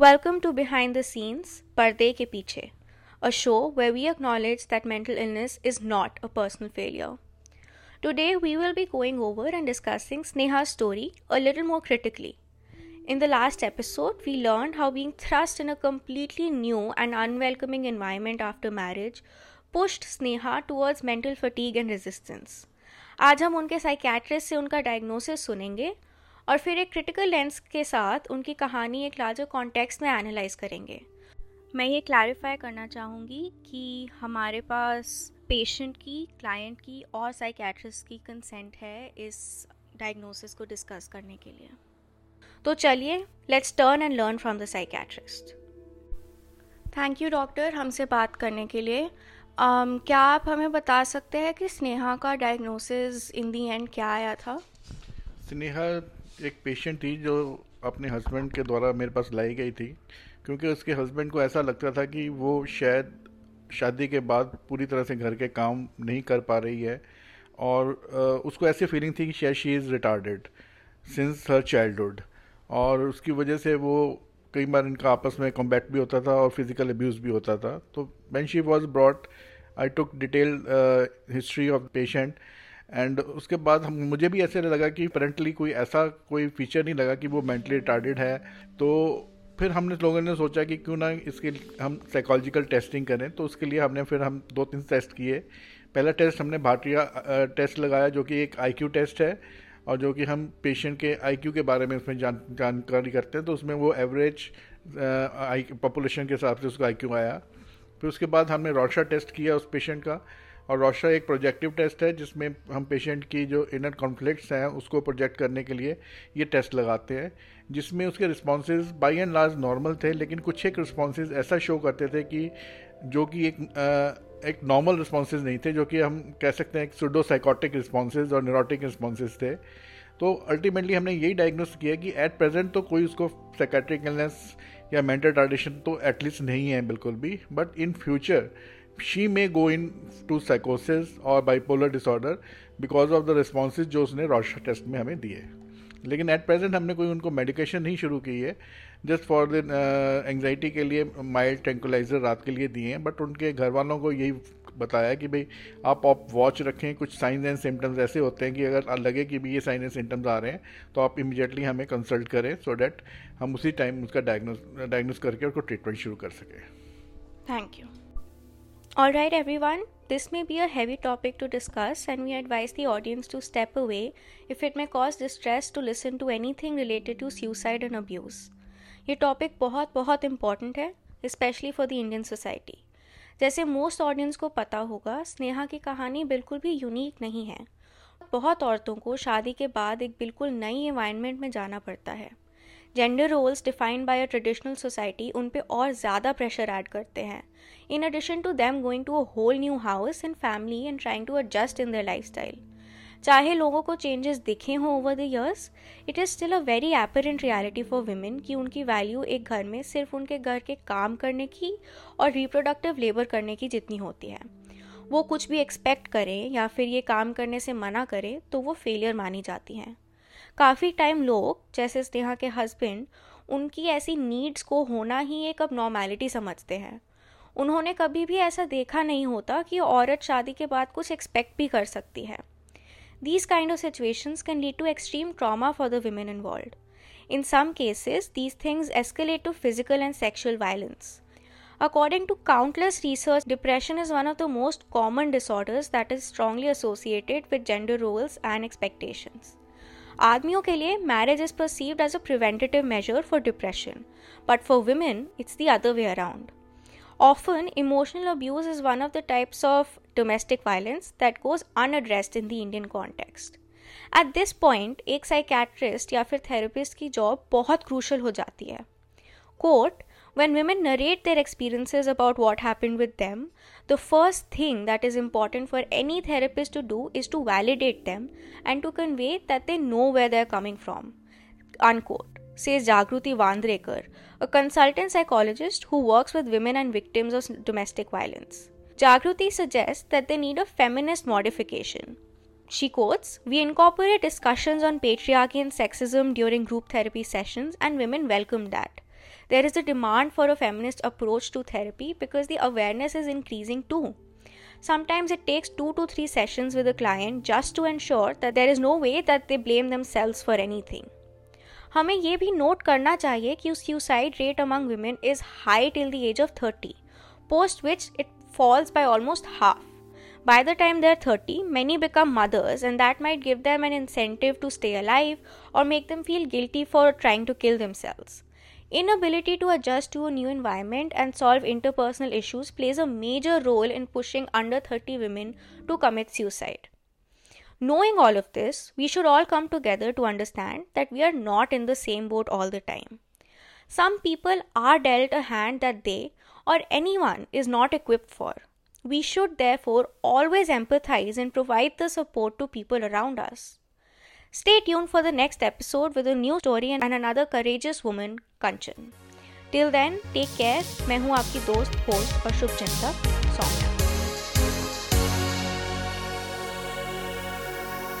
Welcome to Behind the Scenes, Parde Ke Piche, a show where we acknowledge that mental illness is not a personal failure. Today, we will be going over and discussing Sneha's story a little more critically. In the last episode, we learned how being thrust in a completely new and unwelcoming environment after marriage pushed Sneha towards mental fatigue and resistance. आज हम उनके psychiatrist से उनका diagnosis सुनेंगे और फिर एक critical lens के साथ उनकी कहानी एक लार्जर कॉन्टेक्स्ट में एनालाइज करेंगे। मैं ये क्लैरिफाई करना चाहूँगी कि हमारे पास पेशेंट की क्लाइंट की और साइकेट्रिस्ट की कंसेंट है इस डायग्नोसिस को डिस्कस करने के लिए। तो चलिए let's turn and learn from the psychiatrist thank you doctor हमसे बात करने के लिए। Um, क्या आप हमें बता सकते हैं कि स्नेहा का डायग्नोसिस इन दी एंड क्या आया था? स्नेहा एक पेशेंट थी जो अपने हस्बैंड के द्वारा मेरे पास लाई गई थी, क्योंकि उसके हस्बैंड को ऐसा लगता था कि वो शायद शादी के बाद पूरी तरह से घर के काम नहीं कर पा रही है और उसको ऐसी फीलिंग थी कि शायद she is retarded since her childhood और उसकी वजह से वो कई बार इनका आपस में कॉम्बैक्ट भी होता था और फ़िज़िकल अब्यूज़ भी होता था। तो when she was brought I took detail history of patient and उसके बाद हम, मुझे भी ऐसे लगा कि पेरेंटली कोई ऐसा कोई फीचर नहीं लगा कि वो मेंटली रिटार्डेड है। तो फिर हमने, लोगों ने सोचा कि क्यों ना इसके हम साइकोलॉजिकल टेस्टिंग करें। तो उसके लिए हमने फिर हम दो तीन टेस्ट किए। पहला टेस्ट हमने भाटिया टेस्ट लगाया जो कि एक आईक्यू टेस्ट है और जो कि हम पेशेंट के आईक्यू के बारे में उसमें जान, जानकारी करते हैं। तो उसमें वो एवरेज पॉपुलेशन के हिसाब से उसका आईक्यू आया। फिर उसके बाद हमने रोशा टेस्ट किया उस पेशेंट का। और रोशा एक प्रोजेक्टिव टेस्ट है जिसमें हम पेशेंट की जो इनर कॉन्फ्लिक्ट्स हैं उसको प्रोजेक्ट करने के लिए ये टेस्ट लगाते हैं जिसमें उसके responses by and large normal थे लेकिन कुछ एक रिस्पॉन्सेज ऐसा शो करते थे कि जो कि एक आ, एक नॉर्मल रिस्पॉन्सेज नहीं थे जो कि हम कह सकते हैं सुडो साइकोटिक रिस्पॉन्सेज और न्यूरोटिक रिस्पॉन्सेज थे। तो अल्टीमेटली हमने यही डायग्नोस किया कि एट प्रेजेंट तो कोई उसको साइकेट्रिक इलनेस या मेंटल टार्डिशन तो एटलीस्ट नहीं है बिल्कुल भी but in future she may go into साइकोसिस और bipolar disorder because of the responses जो उसने रोशा टेस्ट में हमें दिए। लेकिन एट प्रेजेंट हमने कोई उनको मेडिकेशन नहीं शुरू की है। जस्ट फॉर द एंगजाइटी के लिए माइल्ड टेंकुलाइजर रात के लिए दिए हैं। बट उनके घर वालों को यही बताया कि भाई, आप आप वॉच रखें, कुछ साइंस एंड सिम्टम्स ऐसे होते हैं कि अगर लगे कि भी ये साइन एंड सिम्टम्स आ रहे हैं तो आप इमिजिएटली हमें कंसल्ट करें सो so डैट हम उसी टाइम उसका डायग्नोस डायग्नोस करके उसको ट्रीटमेंट शुरू कर सकें। Thank you Alright, everyone, this may be a heavy topic to discuss, and we advise the audience to step away if it may cause distress to listen to anything related to suicide and abuse. ये topic बहुत बहुत important है especially for the Indian society जैसे most audience को पता होगा स्नेहा की कहानी बिल्कुल भी यूनिक नहीं है बहुत औरतों को शादी के बाद एक बिल्कुल नई इन्वायरमेंट में जाना पड़ता है gender roles defined by a traditional society उन पर और ज़्यादा प्रेशर ऐड करते हैं। In addition to them going to a whole new house and family and trying to adjust in their lifestyle चाहे लोगों को चेंजेस दिखे हों over the years it is still a very apparent reality for women कि उनकी value एक घर में सिर्फ़ उनके घर के काम करने की और रिप्रोडक्टिव लेबर करने की जितनी होती है। वो कुछ भी एक्सपेक्ट करें या फिर ये काम करने से मना करें तो वो फेलियर मानी जाती हैं। काफ़ी टाइम लोग जैसे स्नेहा के हस्बैंड उनकी ऐसी नीड्स को होना ही एक अब नॉर्मेलिटी समझते हैं। उन्होंने कभी भी ऐसा देखा नहीं होता कि औरत शादी के बाद कुछ एक्सपेक्ट भी कर सकती है। These kind of situations can lead to extreme trauma for the women involve in some cases these things escalate to physical and sexual violence According to countless research, depression is one of the most common disorders that is strongly associated with gender roles and expectations. आदमियों के लिए marriage is perceive as a preventative measure for depression but for women it's the other way around often emotional abuse is one of the types of domestic violence that goes unaddressed in the Indian context at this point एक psychiatrist या फिर therapist की job बहुत crucial हो जाती है। Court when women narrate their experiences about what happened with them, the first thing that is important for any therapist to do is to validate them and to convey that they know where they're coming from. Unquote, says Jagruti Vandrekar, a consultant psychologist who works with women and victims of domestic violence. Jagruti suggests that they need a feminist modification. She quotes, We incorporate discussions on patriarchy and sexism during group therapy sessions, and women welcome that. there is a demand for a feminist approach to therapy because the awareness is increasing too. Sometimes it takes two to three sessions with a client just to ensure that there is no way that they blame themselves for anything. हमें ये भी note करना चाहिए कि suicide rate among women is high till the age of 30, post which it falls by almost half. By the time they're 30, many become mothers, and that might give them an incentive to stay alive or make them feel guilty for trying to kill themselves. Inability to adjust to a new environment and solve interpersonal issues plays a major role in pushing under 30 women to commit suicide. Knowing all of this, we should all come together to understand that we are not in the same boat all the time. Some people are dealt a hand that they or anyone is not equipped for. We should therefore always empathize and provide the support to people around us. Stay tuned for the next episode with a new story and another courageous woman, Kanchan. Till then, take care. मैं हूँ आपकी दोस्त host और शुभ चिंतक सौम्या